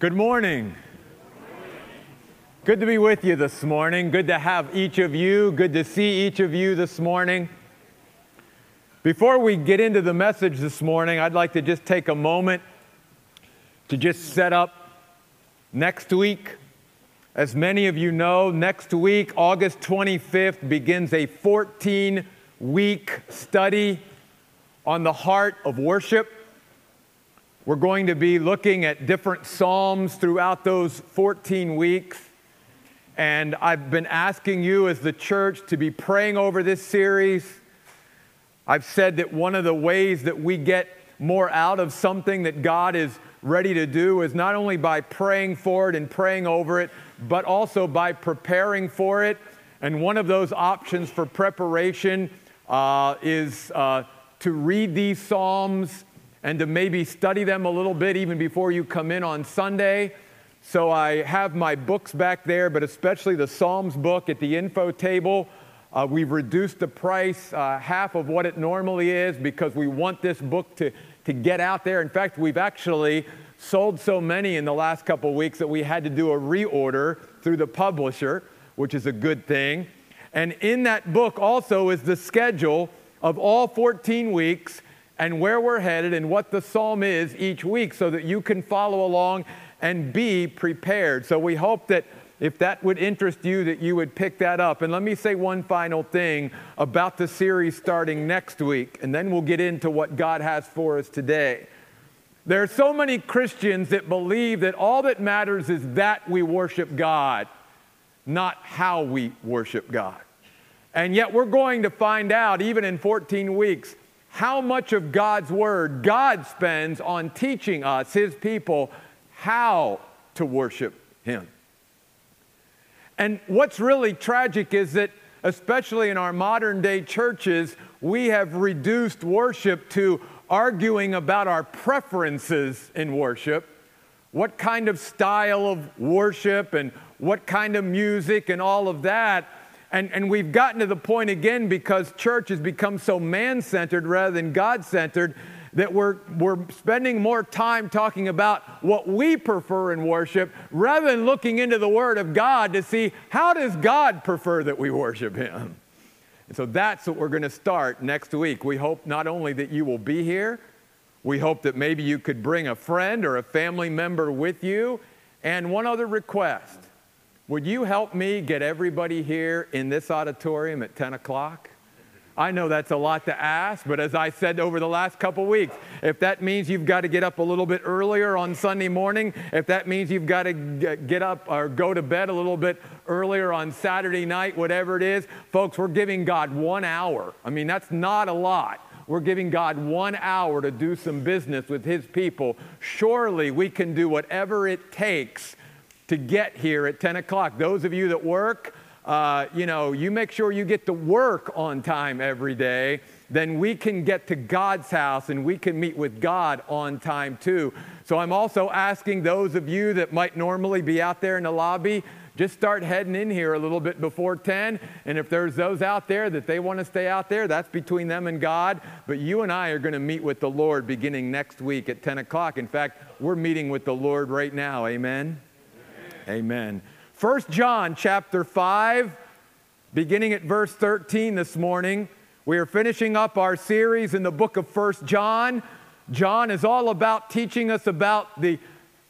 Good morning. Good to be with you this morning. Good to have each of you. Good to see each of you this morning. Before we get into the message this morning, I'd like to just take a moment to just set up next week. As many of you know, next week, August 25th, begins a 14 week study on the heart of worship. We're going to be looking at different Psalms throughout those 14 weeks. And I've been asking you as the church to be praying over this series. I've said that one of the ways that we get more out of something that God is ready to do is not only by praying for it and praying over it, but also by preparing for it. And one of those options for preparation uh, is uh, to read these Psalms and to maybe study them a little bit even before you come in on Sunday. So I have my books back there, but especially the Psalms book at the info table. Uh, we've reduced the price uh, half of what it normally is because we want this book to, to get out there. In fact, we've actually sold so many in the last couple weeks that we had to do a reorder through the publisher, which is a good thing. And in that book also is the schedule of all 14 weeks and where we're headed and what the psalm is each week so that you can follow along and be prepared. So we hope that if that would interest you that you would pick that up. And let me say one final thing about the series starting next week and then we'll get into what God has for us today. There are so many Christians that believe that all that matters is that we worship God, not how we worship God. And yet we're going to find out, even in 14 weeks, how much of God's word God spends on teaching us, his people, how to worship him. And what's really tragic is that, especially in our modern day churches, we have reduced worship to arguing about our preferences in worship, what kind of style of worship and what kind of music and all of that. And, and we've gotten to the point again because church has become so man centered rather than God centered that we're, we're spending more time talking about what we prefer in worship rather than looking into the Word of God to see how does God prefer that we worship Him. And so that's what we're going to start next week. We hope not only that you will be here, we hope that maybe you could bring a friend or a family member with you. And one other request would you help me get everybody here in this auditorium at 10 o'clock? I know that's a lot to ask, but as I said over the last couple weeks, if that means you've got to get up a little bit earlier on Sunday morning, if that means you've got to get up or go to bed a little bit earlier on Saturday night, whatever it is, folks, we're giving God one hour. I mean, that's not a lot. We're giving God one hour to do some business with His people. Surely we can do whatever it takes to get here at 10 o'clock. Those of you that work, uh, you know, you make sure you get to work on time every day, then we can get to God's house and we can meet with God on time too. So I'm also asking those of you that might normally be out there in the lobby, just start heading in here a little bit before 10. And if there's those out there that they want to stay out there, that's between them and God. But you and I are going to meet with the Lord beginning next week at 10 o'clock. In fact, we're meeting with the Lord right now. Amen. Amen. First John chapter 5, beginning at verse 13 this morning. We are finishing up our series in the book of First John. John is all about teaching us about the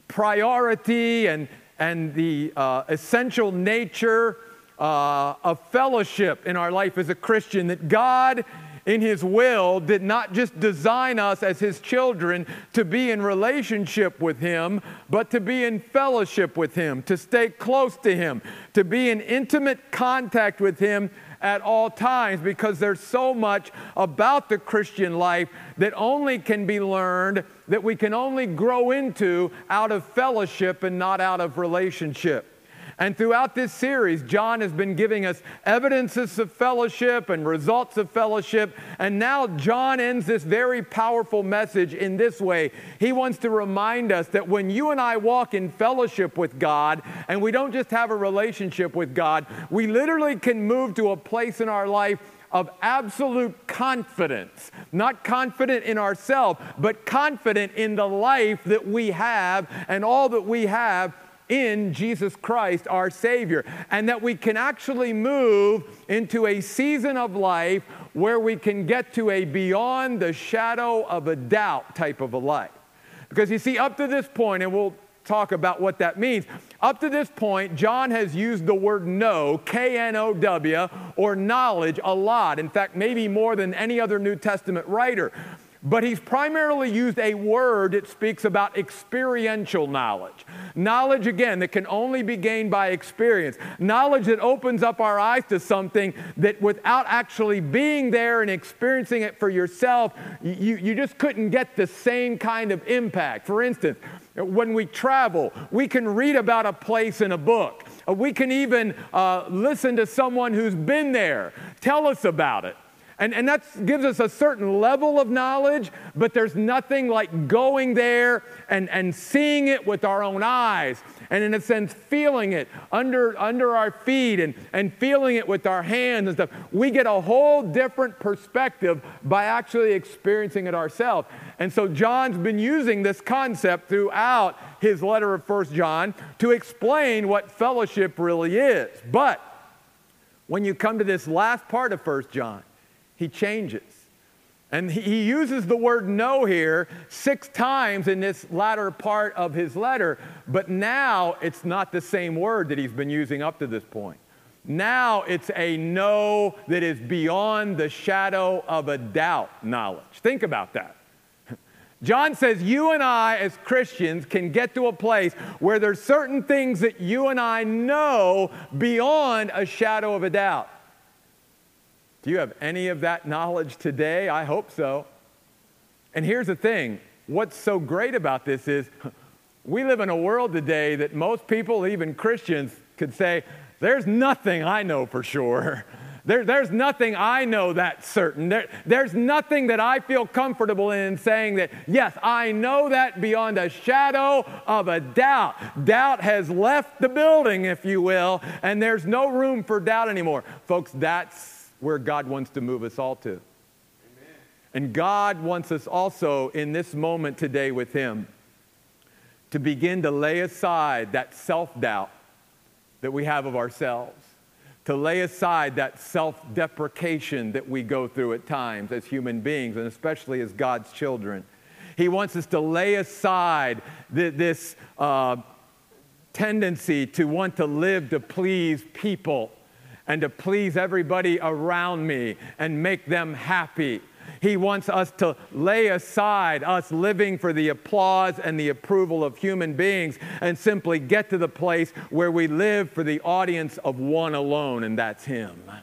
priority and, and the uh, essential nature uh, of fellowship in our life as a Christian, that God in His will, did not just design us as His children to be in relationship with Him, but to be in fellowship with Him, to stay close to Him, to be in intimate contact with Him at all times because there's so much about the Christian life that only can be learned, that we can only grow into out of fellowship and not out of relationship. And throughout this series, John has been giving us evidences of fellowship and results of fellowship. And now John ends this very powerful message in this way. He wants to remind us that when you and I walk in fellowship with God, and we don't just have a relationship with God, we literally can move to a place in our life of absolute confidence. Not confident in ourselves, but confident in the life that we have and all that we have in Jesus Christ, our Savior. And that we can actually move into a season of life where we can get to a beyond the shadow of a doubt type of a life. Because you see, up to this point, and we'll talk about what that means. Up to this point, John has used the word know, K N O W, or knowledge a lot. In fact, maybe more than any other New Testament writer. But he's primarily used a word that speaks about experiential knowledge. Knowledge, again, that can only be gained by experience. Knowledge that opens up our eyes to something that without actually being there and experiencing it for yourself, you, you just couldn't get the same kind of impact. For instance, when we travel, we can read about a place in a book. We can even uh, listen to someone who's been there tell us about it. And, and that gives us a certain level of knowledge, but there's nothing like going there and, and seeing it with our own eyes. And in a sense, feeling it under, under our feet and, and feeling it with our hands and stuff. We get a whole different perspective by actually experiencing it ourselves. And so John's been using this concept throughout his letter of First John to explain what fellowship really is. But when you come to this last part of First John, he changes. And he uses the word know here six times in this latter part of his letter, but now it's not the same word that he's been using up to this point. Now it's a know that is beyond the shadow of a doubt knowledge. Think about that. John says you and I, as Christians, can get to a place where there's certain things that you and I know beyond a shadow of a doubt. Do you have any of that knowledge today? I hope so. And here's the thing what's so great about this is we live in a world today that most people, even Christians, could say, There's nothing I know for sure. There, there's nothing I know that's certain. There, there's nothing that I feel comfortable in saying that, yes, I know that beyond a shadow of a doubt. Doubt has left the building, if you will, and there's no room for doubt anymore. Folks, that's where God wants to move us all to. Amen. And God wants us also in this moment today with Him to begin to lay aside that self doubt that we have of ourselves, to lay aside that self deprecation that we go through at times as human beings, and especially as God's children. He wants us to lay aside th- this uh, tendency to want to live to please people and to please everybody around me and make them happy. He wants us to lay aside us living for the applause and the approval of human beings and simply get to the place where we live for the audience of one alone, and that's Him. Amen.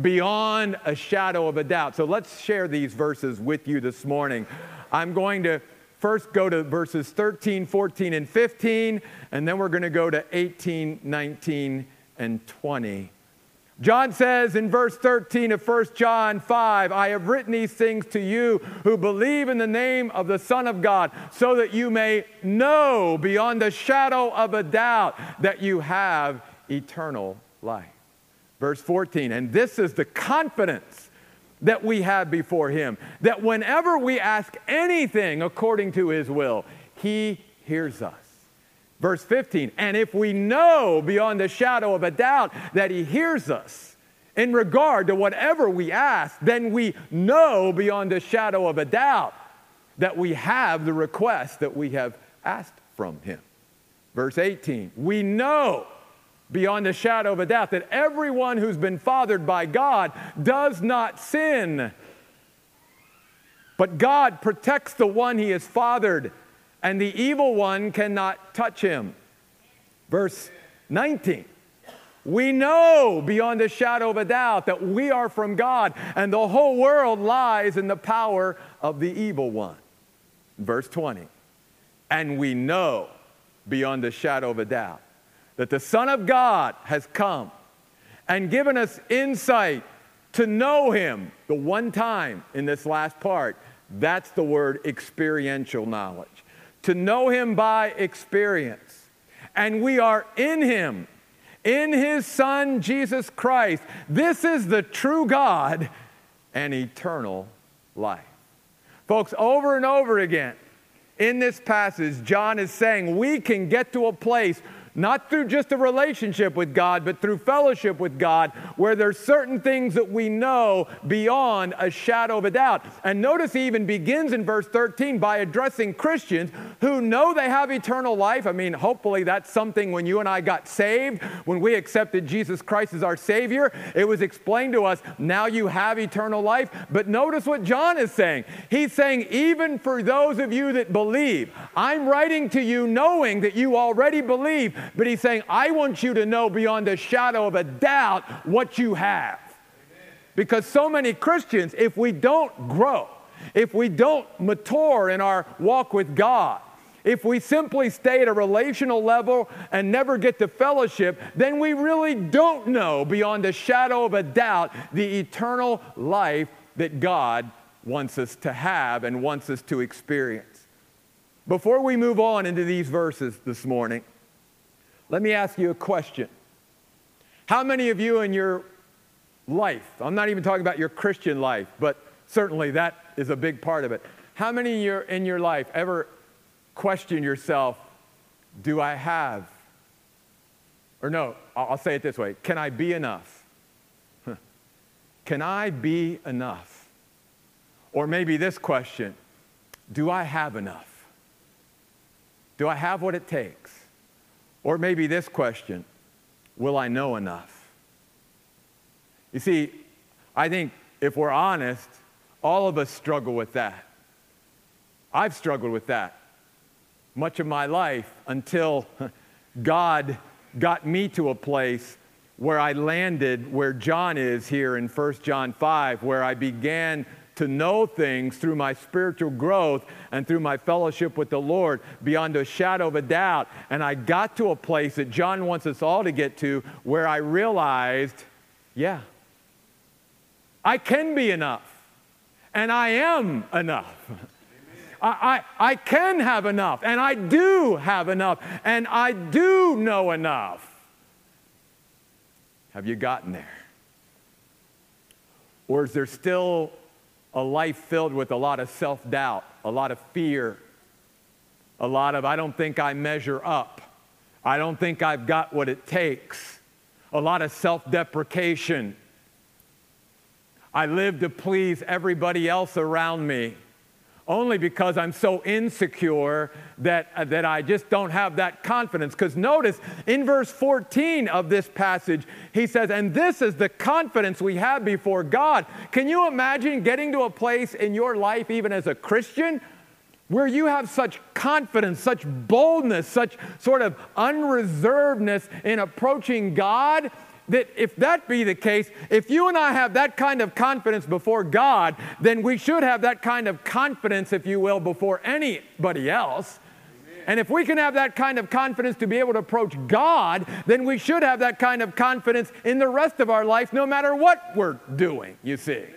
Beyond a shadow of a doubt. So let's share these verses with you this morning. I'm going to first go to verses 13, 14, and 15, and then we're going to go to 18, 19, and 20. John says in verse 13 of 1 John 5, I have written these things to you who believe in the name of the Son of God, so that you may know beyond the shadow of a doubt that you have eternal life. Verse 14, and this is the confidence that we have before Him, that whenever we ask anything according to His will, He hears us. Verse 15, and if we know beyond the shadow of a doubt that He hears us in regard to whatever we ask, then we know beyond a shadow of a doubt that we have the request that we have asked from Him. Verse 18, we know beyond a shadow of a doubt that everyone who's been fathered by God does not sin. But God protects the one He has fathered and the evil one cannot touch him. Verse 19. We know beyond a shadow of a doubt that we are from God, and the whole world lies in the power of the evil one. Verse 20. And we know beyond a shadow of a doubt that the Son of God has come and given us insight to know Him the one time in this last part. That's the word experiential knowledge to know him by experience. And we are in him in his Son, Jesus Christ. This is the true God and eternal life. Folks, over and over again in this passage, John is saying we can get to a place not through just a relationship with God, but through fellowship with God, where there's certain things that we know beyond a shadow of a doubt. And notice he even begins in verse 13 by addressing Christians who know they have eternal life. I mean, hopefully that's something when you and I got saved, when we accepted Jesus Christ as our Savior, it was explained to us, now you have eternal life. But notice what John is saying. He's saying, even for those of you that believe, I'm writing to you knowing that you already believe, but he's saying, I want you to know beyond a shadow of a doubt what you have. Because so many Christians, if we don't grow, if we don't mature in our walk with God, if we simply stay at a relational level and never get to fellowship, then we really don't know beyond a shadow of a doubt the eternal life that God wants us to have and wants us to experience. Before we move on into these verses this morning, let me ask you a question. How many of you in your life, I'm not even talking about your Christian life, but certainly that is a big part of it. How many in your, in your life ever question yourself, do I have? Or no, I'll say it this way can I be enough? Can I be enough? Or maybe this question do I have enough? Do I have what it takes? Or maybe this question Will I know enough? You see, I think if we're honest, all of us struggle with that. I've struggled with that much of my life until God got me to a place where I landed where John is here in 1 John 5, where I began to know things through my spiritual growth and through my fellowship with the Lord beyond a shadow of a doubt. And I got to a place that John wants us all to get to where I realized, yeah, I can be enough. And I am enough. I, I, I can have enough, and I do have enough, and I do know enough. Have you gotten there? Or is there still a life filled with a lot of self doubt, a lot of fear, a lot of, I don't think I measure up, I don't think I've got what it takes, a lot of self deprecation. I live to please everybody else around me only because I'm so insecure that, uh, that I just don't have that confidence. Because notice in verse 14 of this passage, he says, And this is the confidence we have before God. Can you imagine getting to a place in your life, even as a Christian, where you have such confidence, such boldness, such sort of unreservedness in approaching God? That if that be the case, if you and I have that kind of confidence before God, then we should have that kind of confidence, if you will, before anybody else. And if we can have that kind of confidence to be able to approach God, then we should have that kind of confidence in the rest of our life, no matter what we're doing, you see. Amen.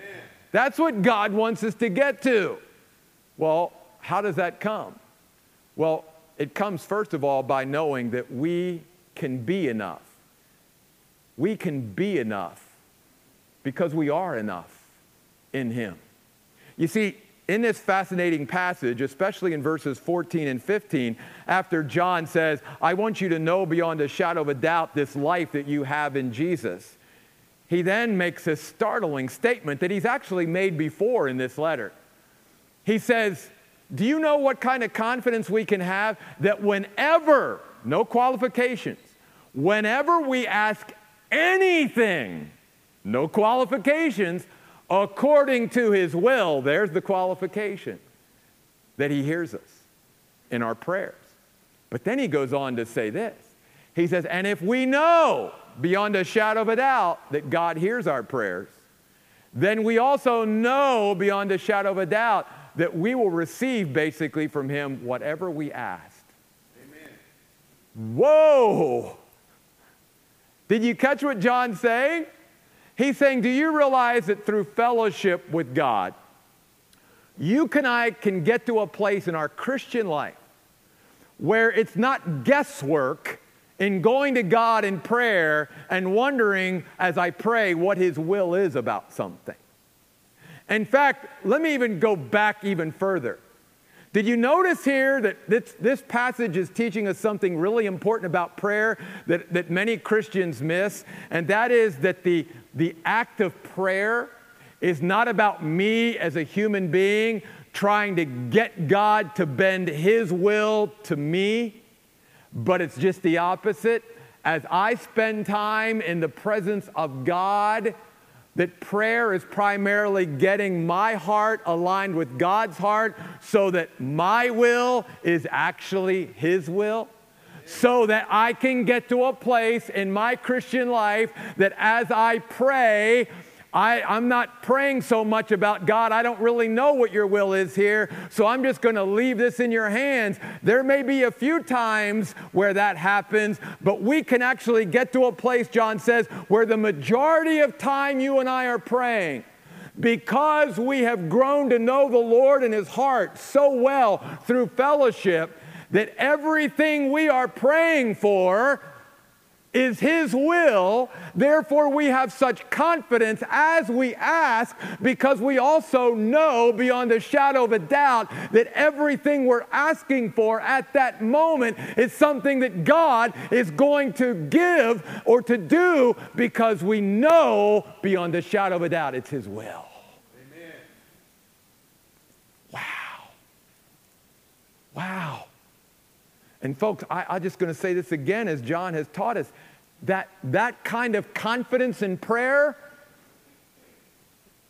That's what God wants us to get to. Well, how does that come? Well, it comes first of all by knowing that we can be enough we can be enough because we are enough in Him. You see, in this fascinating passage, especially in verses 14 and 15, after John says, I want you to know beyond a shadow of a doubt this life that you have in Jesus, he then makes a startling statement that he's actually made before in this letter. He says, Do you know what kind of confidence we can have that whenever, no qualifications, whenever we ask anything, no qualifications, according to his will. There's the qualification that he hears us in our prayers. But then he goes on to say this He says, And if we know beyond a shadow of a doubt that God hears our prayers, then we also know beyond a shadow of a doubt that we will receive basically from him whatever we asked. Amen. Whoa! Did you catch what John's saying? He's saying, Do you realize that through fellowship with God, you and I can get to a place in our Christian life where it's not guesswork in going to God in prayer and wondering as I pray what His will is about something. In fact, let me even go back even further. Did you notice here that this, this, passage is teaching us something really important about prayer that, that many Christians miss? And that is that the, the act of prayer is not about me as a human being trying to get God to bend His will to me, but it's just the opposite. As I spend time in the presence of God, that prayer is primarily getting my heart aligned with God's heart so that my will is actually His will. So that I can get to a place in my Christian life that as I pray, I, I'm not praying so much about God. I don't really know what your will is here, so I'm just going to leave this in your hands. There may be a few times where that happens, but we can actually get to a place, John says, where the majority of time you and I are praying because we have grown to know the Lord and His heart so well through fellowship that everything we are praying for is His will. Therefore, we have such confidence as we ask because we also know beyond a shadow of a doubt that everything we're asking for at that moment is something that God is going to give or to do because we know beyond a shadow of a doubt it's His will. Amen. Wow. Wow. And folks, I, I'm just going to say this again as John has taught us that, that kind of confidence in prayer,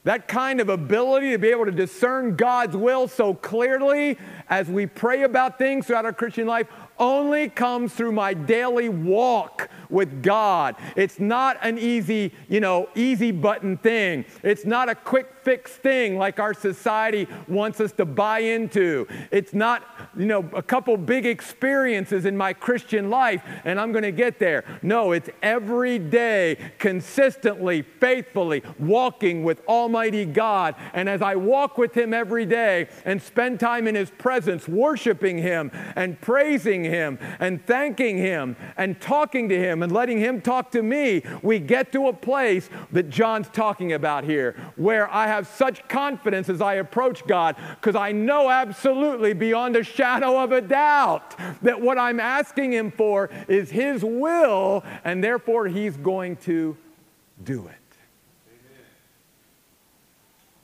that kind of ability to be able to discern God's will so clearly as we pray about things throughout our Christian life only comes through my daily walk with God. It's not an easy, you know, easy button thing. It's not a quick fix thing like our society wants us to buy into. It's not, you know, a couple big experiences in my Christian life and I'm going to get there. No, it's every day, consistently, faithfully walking with Almighty God. And as I walk with Him every day and spend time in His presence, worshiping Him and praising Him and thanking Him and talking to Him and letting Him talk to me, we get to a place that John's talking about here where I have such confidence as I approach God because I know absolutely beyond a shadow of a doubt that what I'm asking Him for is His will and therefore He's going to do it.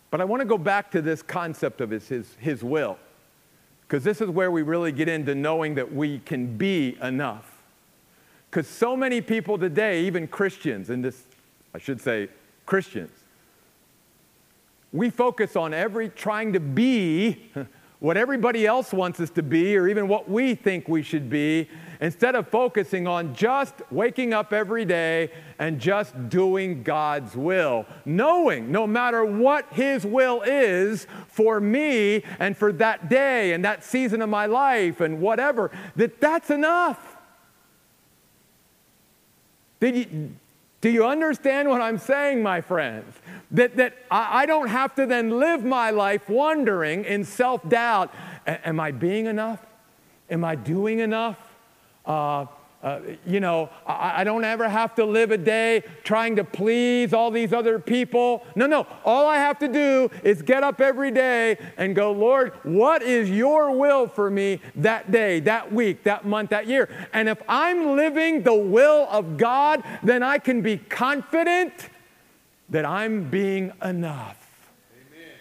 But I want to go back to this concept of his, his, his will, because this is where we really get into knowing that we can be enough. Because so many people today, even Christians, and this, I should say, Christians, we focus on every trying to be what everybody else wants us to be or even what we think we should be instead of focusing on just waking up every day and just doing God's will, knowing no matter what His will is for me and for that day and that season of my life and whatever, that that's enough. Did you, do you understand what I'm saying, my friends? That, that I, I don't have to then live my life wondering in self doubt am I being enough? Am I doing enough? Uh, uh, you know, I, I, don't ever have to live a day trying to please all these other people. No, no. All I have to do is get up every day and go, Lord, what is your will for me that day, that week, that month, that year? And if I'm living the will of God, then I can be confident that I'm being enough. Amen.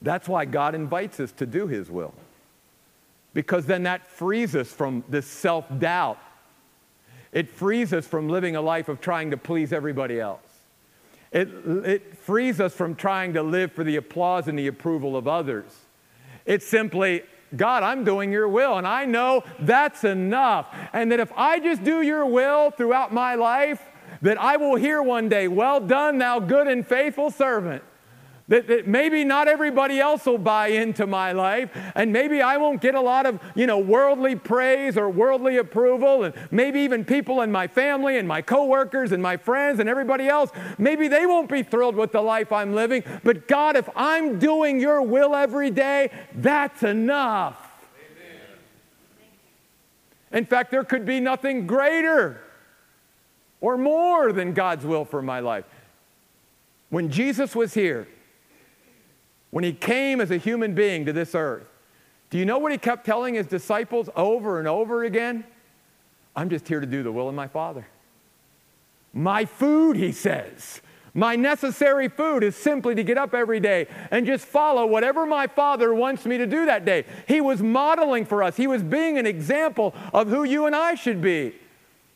That's why God invites us to do His will because then that frees us from this self doubt. It frees us from living a life of trying to please everybody else. It, it frees us from trying to live for the applause and the approval of others. It's simply, God, I'm doing your will, and I know that's enough. And that if I just do your will throughout my life, that I will hear one day, Well done, thou good and faithful servant. That, that, maybe not everybody else will buy into my life, and maybe I won't get a lot of, you know, worldly praise or worldly approval, and maybe even people in my family and my coworkers and my friends and everybody else, maybe they won't be thrilled with the life I'm living. But God, if I'm doing your will every day, that's enough. In fact, there could be nothing greater or more than God's will for my life. When Jesus was here, when he came as a human being to this earth, do you know what he kept telling his disciples over and over again? I'm just here to do the will of my Father. My food, he says, my necessary food is simply to get up every day and just follow whatever my Father wants me to do that day. He was modeling for us, He was being an example of who you and I should be.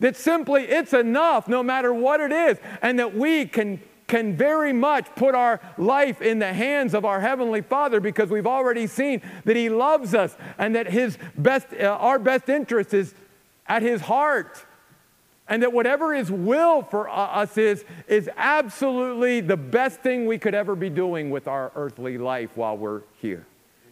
That simply it's enough no matter what it is, and that we can can very much put our life in the hands of our heavenly father because we've already seen that he loves us and that his best uh, our best interest is at his heart and that whatever his will for us is is absolutely the best thing we could ever be doing with our earthly life while we're here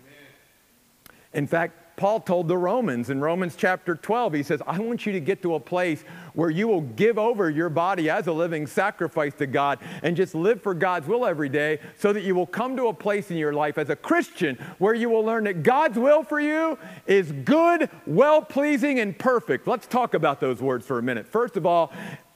Amen. in fact Paul told the Romans in Romans chapter 12, he says, I want you to get to a place where you will give over your body as a living sacrifice to God and just live for God's will every day so that you will come to a place in your life as a Christian where you will learn that God's will for you is good, well pleasing, and perfect. Let's talk about those words for a minute. First of all,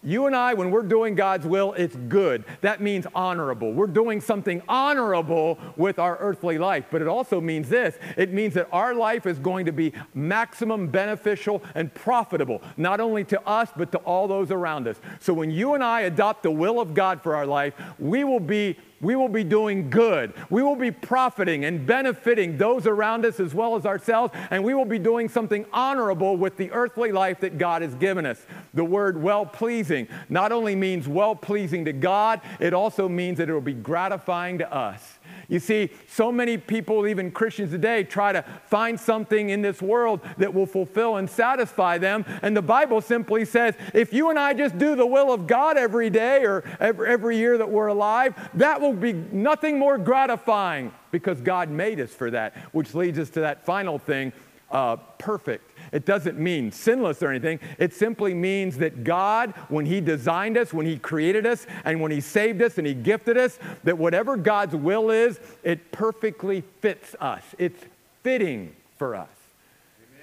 you and I, when we're doing God's will, it's good. That means honorable. We're doing something honorable with our earthly life. But it also means this it means that our life is going to be maximum beneficial and profitable, not only to us, but to all those around us. So when you and I adopt the will of God for our life, we will be we will be doing good. We will be profiting and benefiting those around us as well as ourselves, and we will be doing something honorable with the earthly life that God has given us. The word well pleasing not only means well pleasing to God, it also means that it will be gratifying to us. You see, so many people, even Christians today, try to find something in this world that will fulfill and satisfy them. And the Bible simply says if you and I just do the will of God every day or every, year that we're alive, that will be nothing more gratifying because God made us for that, which leads us to that final thing uh, perfect. It doesn't mean sinless or anything. It simply means that God, when He designed us, when He created us, and when He saved us and He gifted us, that whatever God's will is, it perfectly fits us. It's fitting for us.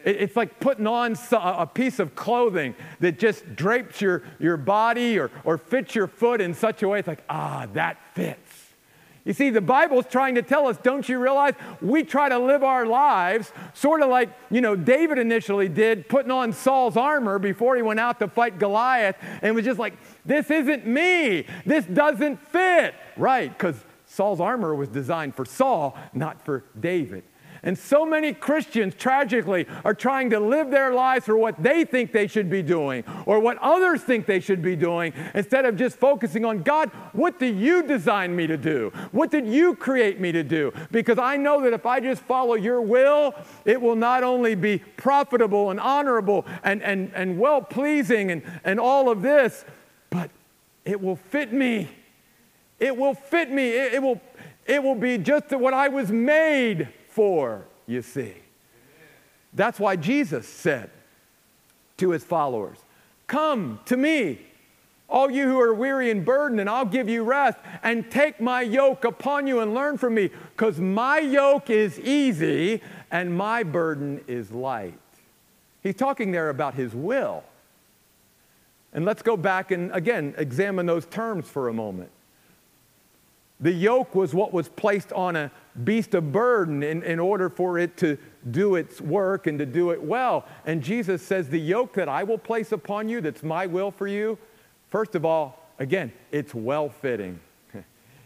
It's like putting on a piece of clothing that just drapes your, your body or, or fits your foot in such a way, it's like, ah, that fits. You see, the Bible's trying to tell us, don't you realize? We try to live our lives sort of like, you know, David initially did, putting on Saul's armor before he went out to fight Goliath, and was just like, this isn't me. This doesn't fit. Right, because Saul's armor was designed for Saul, not for David. And so many Christians, tragically, are trying to live their lives for what they think they should be doing or what others think they should be doing instead of just focusing on God, what do you design me to do? What did you create me to do? Because I know that if I just follow your will, it will not only be profitable and honorable and, and, and well pleasing and, and all of this, but it will fit me. It will fit me. It, it will, it will be just what I was made for, you see. That's why Jesus said to his followers, Come to me, all you who are weary and burdened, and I'll give you rest. And take my yoke upon you and learn from me, because my yoke is easy and my burden is light. He's talking there about his will. And let's go back and again examine those terms for a moment. The yoke was what was placed on a beast of burden in, in order for it to do its work and to do it well. And Jesus says, The yoke that I will place upon you, that's my will for you, first of all, again, it's well fitting.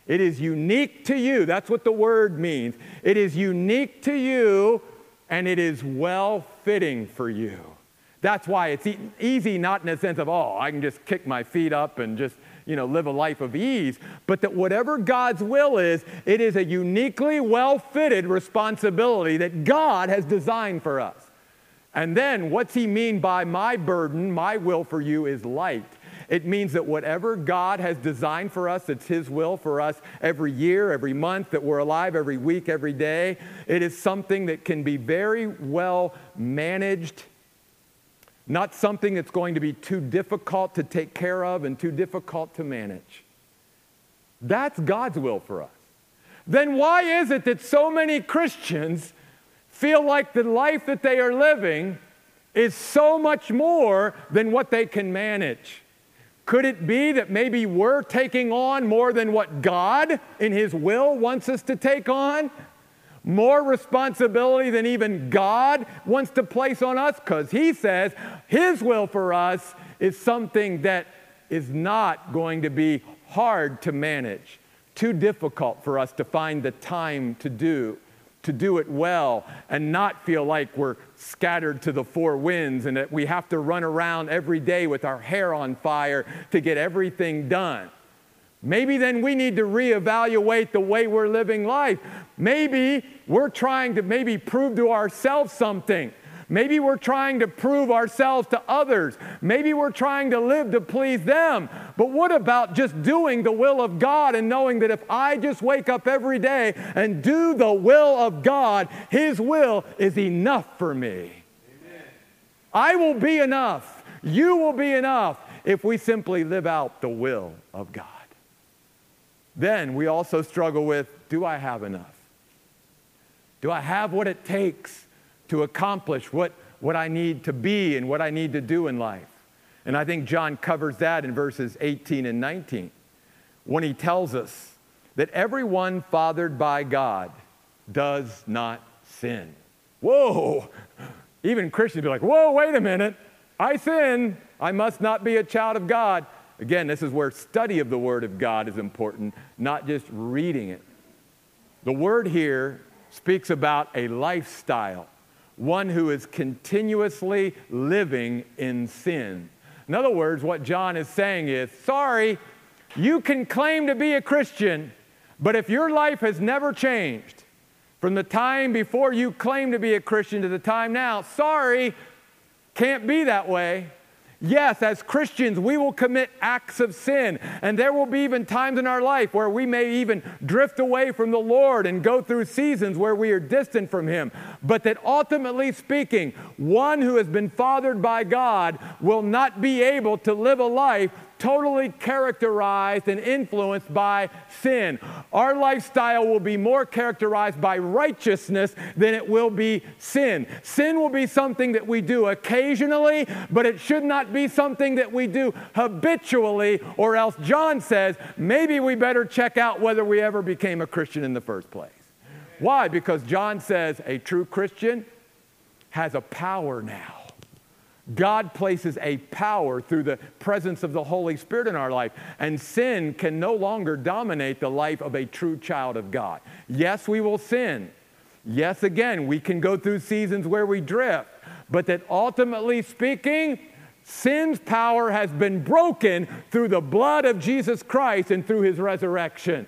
It is unique to you. That's what the word means. It is unique to you and it is well fitting for you. That's why it's easy, not in the sense of, oh, I can just kick my feet up and just you know, live a life of ease, but that whatever God's will is, it is a uniquely well fitted responsibility that God has designed for us. And then, what's He mean by my burden, my will for you is light? It means that whatever God has designed for us, it's His will for us every year, every month that we're alive, every week, every day. It is something that can be very well managed not something that's going to be too difficult to take care of and too difficult to manage. That's God's will for us. Then why is it that so many Christians feel like the life that they are living is so much more than what they can manage. Could it be that maybe we're taking on more than what God in His will wants us to take on? More responsibility than even God wants to place on us? Because He says His will for us is something that is not going to be hard to manage, too difficult for us to find the time to do to do it well and not feel like we're scattered to the four winds and that we have to run around every day with our hair on fire to get everything done. Maybe then we need to reevaluate the way we're living life. Maybe we're trying to maybe prove to ourselves something. Maybe we're trying to prove ourselves to others. Maybe we're trying to live to please them. But what about just doing the will of God and knowing that if I just wake up every day and do the will of God, His will is enough for me? Amen. I will be enough. You will be enough if we simply live out the will of God. Then we also struggle with do I have enough? Do I have what it takes to accomplish what, what I need to be and what I need to do in life. And I think John covers that in verses 18 and 19 when he tells us that everyone fathered by God does not sin. Whoa! Even Christians be like, whoa, wait a minute. I sin. I must not be a child of God. Again, this is where study of the Word of God is important, not just reading it. The word here speaks about a lifestyle one who is continuously living in sin. In other words, what John is saying is sorry, you can claim to be a Christian, but if your life has never changed from the time before you claim to be a Christian to the time now, sorry, can't be that way. Yes, as Christians, we will commit acts of sin. And there will be even times in our life where we may even drift away from the Lord and go through seasons where we are distant from Him. But that ultimately speaking, one who has been fathered by God will not be able to live a life totally characterized and influenced by sin. Our lifestyle will be more characterized by righteousness than it will be sin. Sin will be something that we do occasionally, but it should not be something that we do habitually, or else John says maybe we better check out whether we ever became a Christian in the first place. Why? Because John says a true Christian has a power now. God places a power through the presence of the Holy Spirit in our life, and sin can no longer dominate the life of a true child of God. Yes, we will sin. Yes, again, we can go through seasons where we drift, but that ultimately speaking, sin's power has been broken through the blood of Jesus Christ and through his resurrection.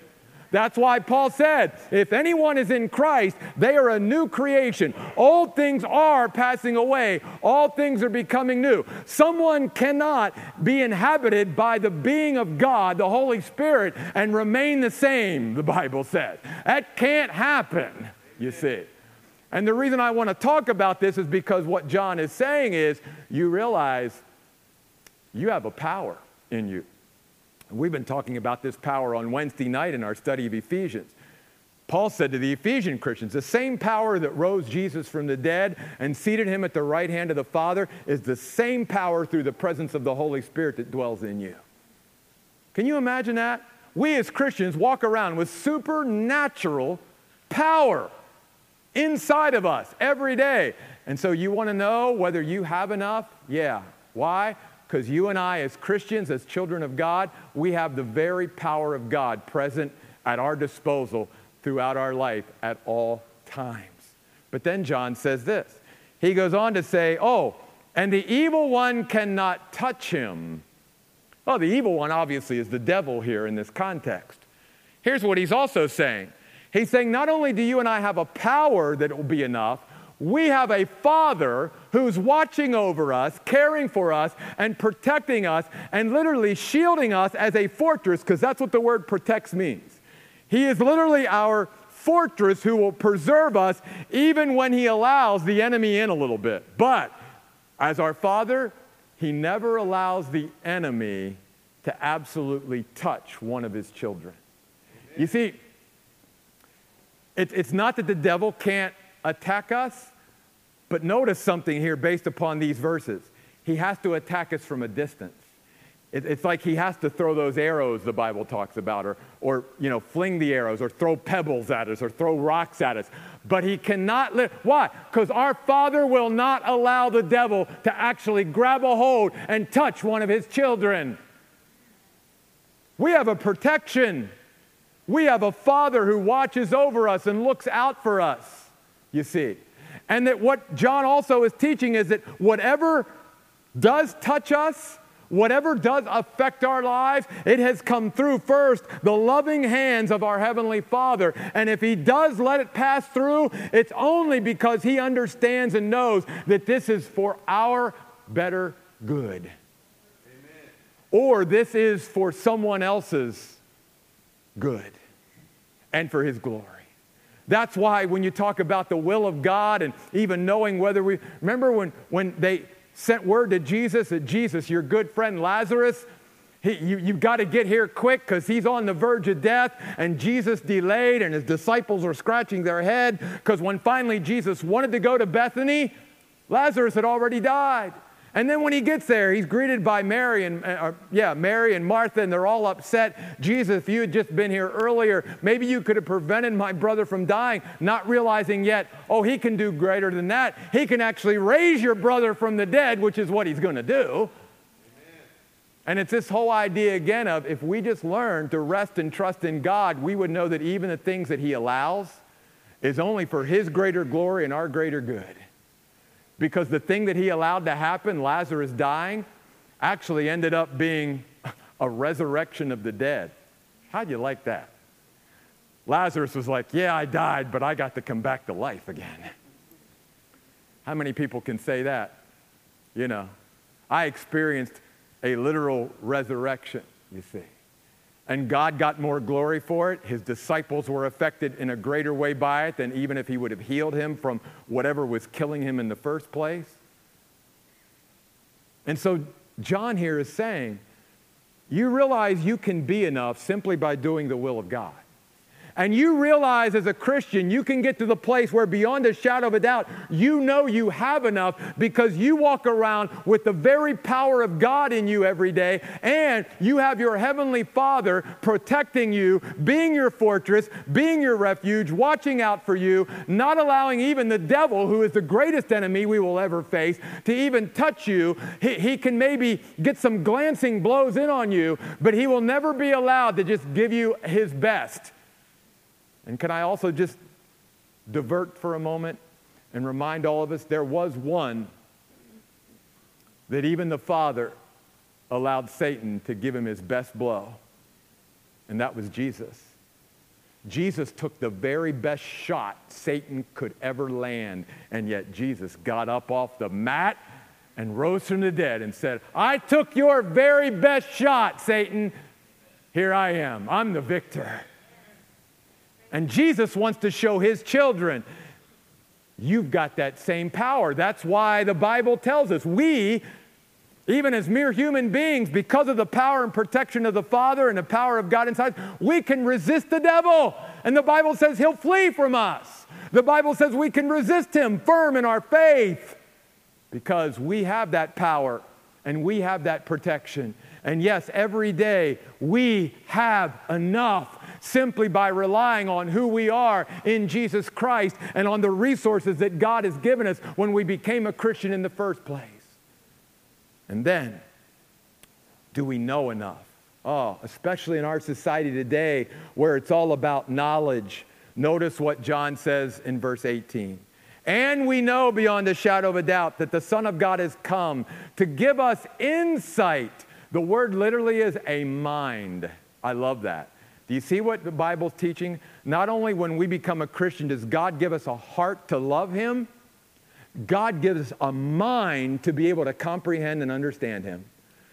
That's why Paul said, if anyone is in Christ, they are a new creation. Old things are passing away, all things are becoming new. Someone cannot be inhabited by the being of God, the Holy Spirit, and remain the same, the Bible says. That can't happen, you see. And the reason I want to talk about this is because what John is saying is you realize you have a power in you. We've been talking about this power on Wednesday night in our study of Ephesians. Paul said to the Ephesian Christians, the same power that rose Jesus from the dead and seated him at the right hand of the Father is the same power through the presence of the Holy Spirit that dwells in you. Can you imagine that? We as Christians walk around with supernatural power inside of us every day. And so you want to know whether you have enough? Yeah. Why? Because you and I, as Christians, as children of God, we have the very power of God present at our disposal throughout our life at all times. But then John says this. He goes on to say, Oh, and the evil one cannot touch him. Oh, the evil one obviously is the devil here in this context. Here's what he's also saying. He's saying, not only do you and I have a power that will be enough, we have a Father who's watching over us, caring for us, and protecting us, and literally shielding us as a fortress, because that's what the word protects means. He is literally our fortress who will preserve us even when He allows the enemy in a little bit. But as our Father, He never allows the enemy to absolutely touch one of His children. You see, it, it's not that the devil can't attack us, But notice something here based upon these verses. He has to attack us from a distance. It, it's like he has to throw those arrows the Bible talks about, or, or you know, fling the arrows, or throw pebbles at us, or throw rocks at us. But he cannot live. Why? Because our Father will not allow the devil to actually grab a hold and touch one of his children. We have a protection. We have a Father who watches over us and looks out for us, you see. And that what John also is teaching is that whatever does touch us, whatever does affect our lives, it has come through first the loving hands of our Heavenly Father. And if He does let it pass through, it's only because He understands and knows that this is for our better good. Amen. Or this is for someone else's good and for His glory. That's why when you talk about the will of God and even knowing whether we remember when, when they sent word to Jesus that Jesus, your good friend Lazarus, he, you, you've got to get here quick because he's on the verge of death. And Jesus delayed, and his disciples were scratching their head because when finally Jesus wanted to go to Bethany, Lazarus had already died. And then when he gets there, he's greeted by Mary and, uh, yeah, Mary and Martha, and they're all upset. Jesus, if you had just been here earlier, maybe you could have prevented my brother from dying, not realizing yet, oh, he can do greater than that. He can actually raise your brother from the dead, which is what he's going to do. And it's this whole idea again of if we just learn to rest and trust in God, we would know that even the things that He allows is only for His greater glory and our greater good because the thing that he allowed to happen, Lazarus dying, actually ended up being a resurrection of the dead. How'd you like that? Lazarus was like, Yeah, I died, but I got to come back to life again. How many people can say that? You know, I experienced a literal resurrection, you see and God got more glory for it. His disciples were affected in a greater way by it than even if he would have healed him from whatever was killing him in the first place. And so, John here is saying, you realize you can be enough simply by doing the will of God and you realize as a Christian, you can get to the place where, beyond a shadow of a doubt, you know you have enough because you walk around with the very power of God in you every day, and you have your Heavenly Father protecting you, being your fortress, being your refuge, watching out for you, not allowing even the devil, who is the greatest enemy we will ever face, to even touch you. He, he can maybe get some glancing blows in on you, but he will never be allowed to just give you his best. And can I also just divert for a moment and remind all of us there was one that even the Father allowed Satan to give him his best blow, and that was Jesus. Jesus took the very best shot Satan could ever land, and yet Jesus got up off the mat and rose from the dead and said, I took your very best shot, Satan. Here I am. I'm the victor. And Jesus wants to show his children, you've got that same power. That's why the Bible tells us we, even as mere human beings, because of the power and protection of the Father and the power of God inside, we can resist the devil. And the Bible says he'll flee from us. The Bible says we can resist him firm in our faith because we have that power and we have that protection. And yes, every day we have enough simply by relying on who we are in Jesus Christ and on the resources that God has given us when we became a Christian in the first place. And then, do we know enough? Oh, especially in our society today where it's all about knowledge. Notice what John says in verse 18. And we know beyond a shadow of a doubt that the Son of God has come to give us insight. The word literally is a mind. I love that. Do you see what the Bible's teaching? Not only when we become a Christian does God give us a heart to love Him, God gives us a mind to be able to comprehend and understand Him.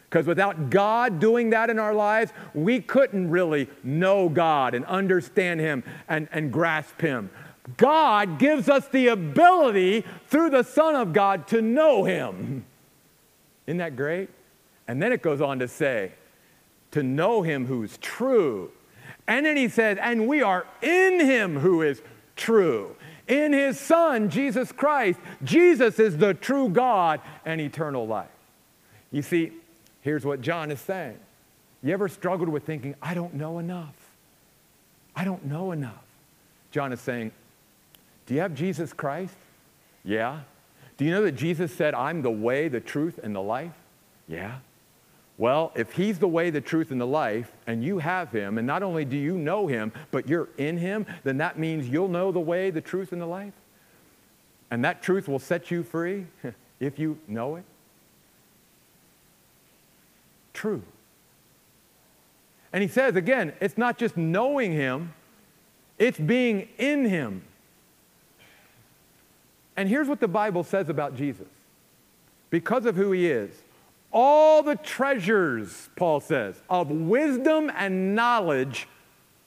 Because without God doing that in our lives, we couldn't really know God and understand Him and, and grasp Him. God gives us the ability through the Son of God to know Him. Isn't that great? And then it goes on to say, to know Him who's true and then he says, and we are in him who is true. in his Son, Jesus Christ. Jesus is the true God and eternal life. You see, here's what John is saying. You ever struggled with thinking, I don't know enough? I don't know enough. John is saying, Do you have Jesus Christ? Yeah. Do you know that Jesus said, I'm the way, the truth, and the life? Yeah. Well, if he's the way, the truth, and the life, and you have him, and not only do you know him, but you're in him, then that means you'll know the way, the truth, and the life. And that truth will set you free if you know it. True. And he says again, it's not just knowing him, it's being in him. And here's what the Bible says about Jesus because of who he is, all the treasures, Paul says, of wisdom and knowledge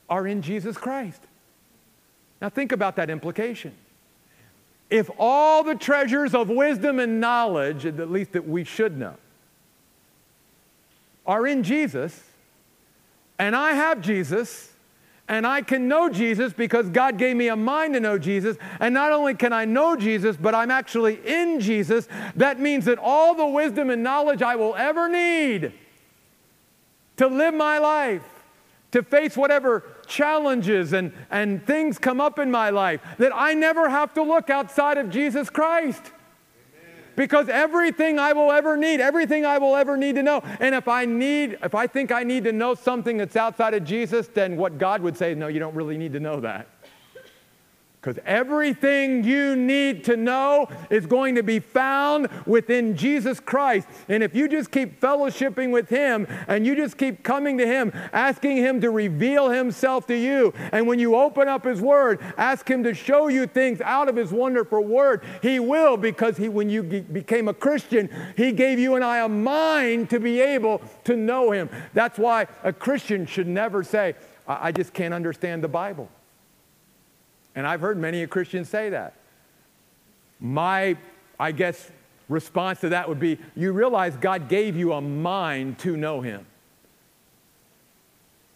are in Jesus Christ. Now, think about that implication. If all the treasures of wisdom and knowledge, at least that we should know, are in Jesus, and I have Jesus, and I can know Jesus because God gave me a mind to know Jesus. And not only can I know Jesus, but I'm actually in Jesus. That means that all the wisdom and knowledge I will ever need to live my life, to face whatever challenges and, and things come up in my life, that I never have to look outside of Jesus Christ. Because everything I will ever need, everything I will ever need to know. And if I need, if I think I need to know something that's outside of Jesus, then what God would say, no, you don't really need to know that. Because everything you need to know is going to be found within Jesus Christ. And if you just keep fellowshipping with Him and you just keep coming to Him, asking Him to reveal Himself to you, and when you open up His Word, ask Him to show you things out of His wonderful Word, He will because he, when you became a Christian, He gave you and I a mind to be able to know Him. That's why a Christian should never say, I just can't understand the Bible. And I've heard many Christians say that. My, I guess, response to that would be you realize God gave you a mind to know Him.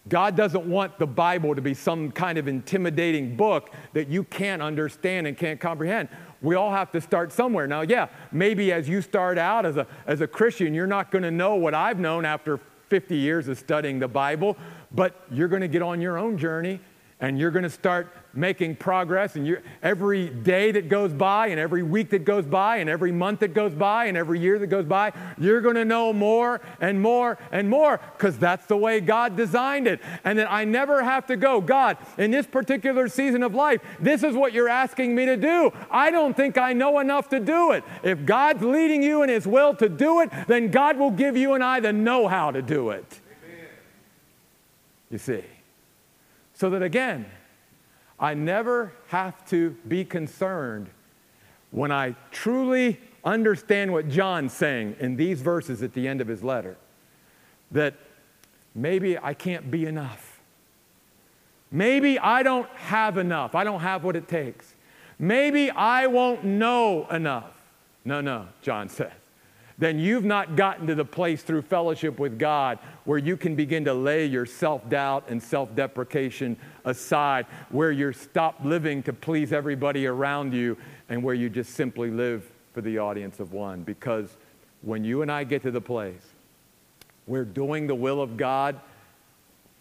God doesn't want the Bible to be some kind of intimidating book that you can't understand and can't comprehend. We all have to start somewhere. Now, yeah, maybe as you start out as a, as a Christian, you're not going to know what I've known after 50 years of studying the Bible, but you're going to get on your own journey and you're going to start making progress and every day that goes by and every week that goes by and every month that goes by and every year that goes by you're going to know more and more and more because that's the way god designed it. And that i never have to go god in this particular season of life this is what you're asking me to do. I don't think i know enough to do it. If god's leading you in his will to do it then god will give you and i the know-how to do it. Amen. you see so that again, I never have to be concerned when I truly understand what John's saying in these verses at the end of his letter that maybe I can't be enough. Maybe I don't have enough. I don't have what it takes. Maybe I won't know enough. No, no, John says then you've not gotten to the place through fellowship with God where you can begin to lay your self doubt and self deprecation aside, where you're stopped living to please everybody around you, and where you just simply live for the audience of one. Because when you and I get to the place where doing the will of God,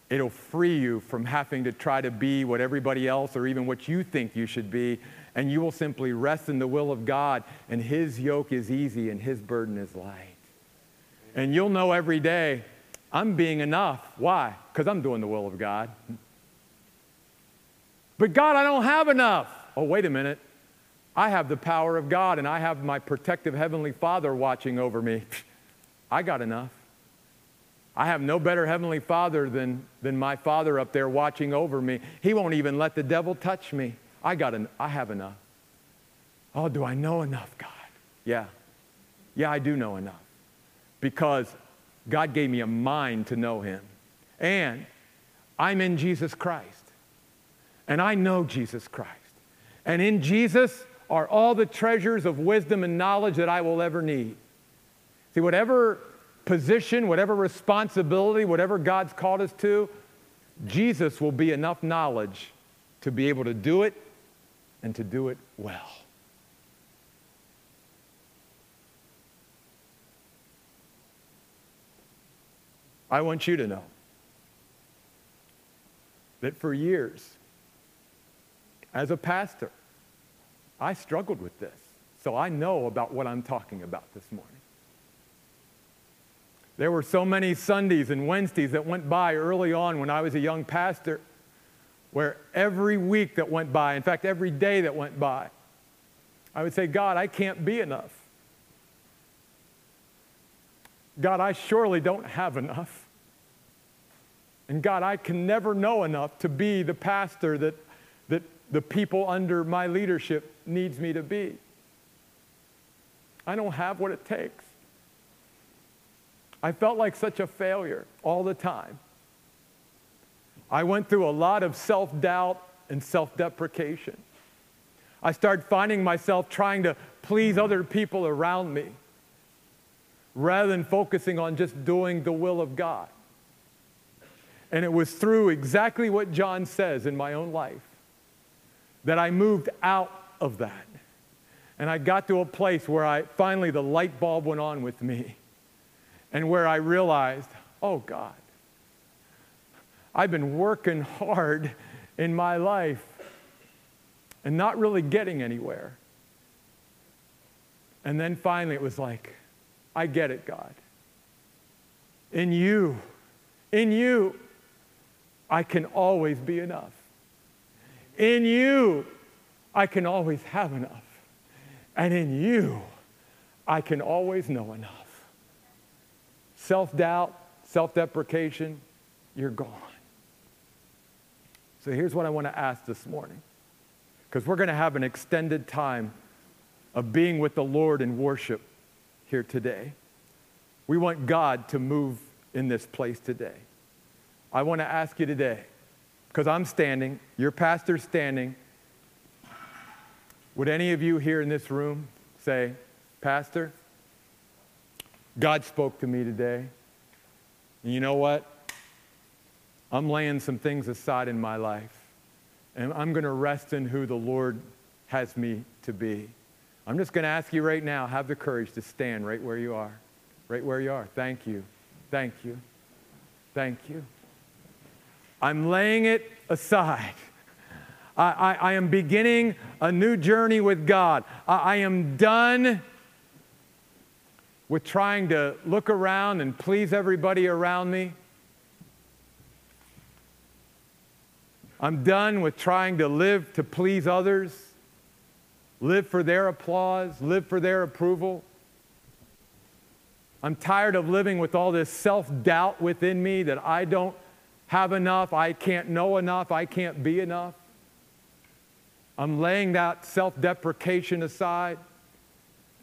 it'll free you from having to try to be what everybody else or even what you think you should be and you will simply rest in the will of God, and His yoke is easy and His burden is light. And you'll know every day, I'm being enough. Why? Because I'm doing the will of God. But God, I don't have enough. Oh, wait a minute. I have the power of God, and I have my protective Heavenly Father watching over me. I got enough. I have no better Heavenly Father than, than my Father up there watching over me. He won't even let the devil touch me. I got an, I have enough. Oh, do I know enough, God? Yeah. Yeah, I do know enough. Because God gave me a mind to know him. And I'm in Jesus Christ. And I know Jesus Christ. And in Jesus are all the treasures of wisdom and knowledge that I will ever need. See, whatever position, whatever responsibility, whatever God's called us to, Jesus will be enough knowledge to be able to do it and to do it well. I want you to know that for years, as a pastor, I struggled with this. So I know about what I'm talking about this morning. There were so many Sundays and Wednesdays that went by early on when I was a young pastor, where every week that went by, in fact, every day that went by, I would say, God, I can't be enough. God, I surely don't have enough. And God, I can never know enough to be the pastor that, that the people under my leadership needs me to be. I don't have what it takes. I felt like such a failure all the time. I went through a lot of self doubt and self deprecation. I started finding myself trying to please other people around me rather than focusing on just doing the will of God. And it was through exactly what John says in my own life that I moved out of that. And I got to a place where I finally the light bulb went on with me and where I realized, oh God, I've been working hard in my life and not really getting anywhere. And then finally it was like, I get it, God. In you, in you, I can always be enough. In you, I can always have enough. And in you, I can always know enough. Self doubt, self deprecation, you're gone. So here's what I want to ask this morning because we're going to have an extended time of being with the Lord in worship here today. We want God to move in this place today. I want to ask you today, because I'm standing, your pastor's standing. Would any of you here in this room say, Pastor, God spoke to me today. And you know what? I'm laying some things aside in my life, and I'm going to rest in who the Lord has me to be. I'm just going to ask you right now have the courage to stand right where you are. Right where you are. Thank you. Thank you. Thank you. I'm laying it aside. I, I, I am beginning a new journey with God. I, I am done with trying to look around and please everybody around me. I'm done with trying to live to please others, live for their applause, live for their approval. I'm tired of living with all this self doubt within me that I don't have enough, I can't know enough, I can't be enough. I'm laying that self deprecation aside.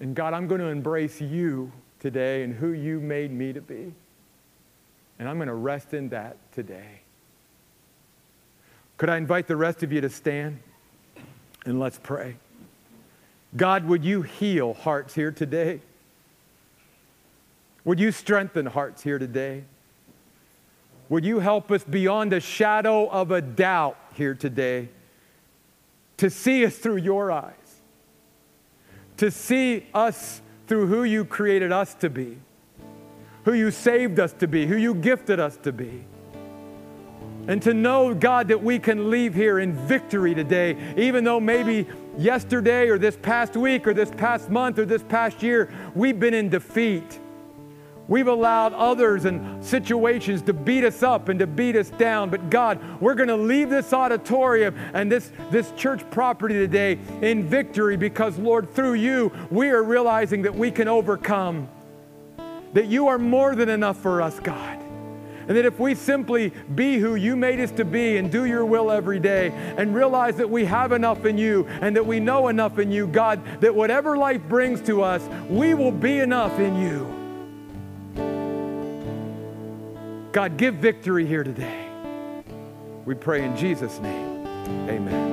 And God, I'm going to embrace you today and who you made me to be. And I'm going to rest in that today. Could I invite the rest of you to stand and let's pray? God, would you heal hearts here today? Would you strengthen hearts here today? Would you help us beyond a shadow of a doubt here today to see us through your eyes, to see us through who you created us to be, who you saved us to be, who you gifted us to be. And to know, God, that we can leave here in victory today, even though maybe yesterday or this past week or this past month or this past year we've been in defeat. We've allowed others and situations to beat us up and to beat us down. But God, we're going to leave this auditorium and this, this church property today in victory because, Lord, through you, we are realizing that we can overcome. That you are more than enough for us, God. And that if we simply be who you made us to be and do your will every day and realize that we have enough in you and that we know enough in you, God, that whatever life brings to us, we will be enough in you. God, give victory here today. We pray in Jesus' name. Amen.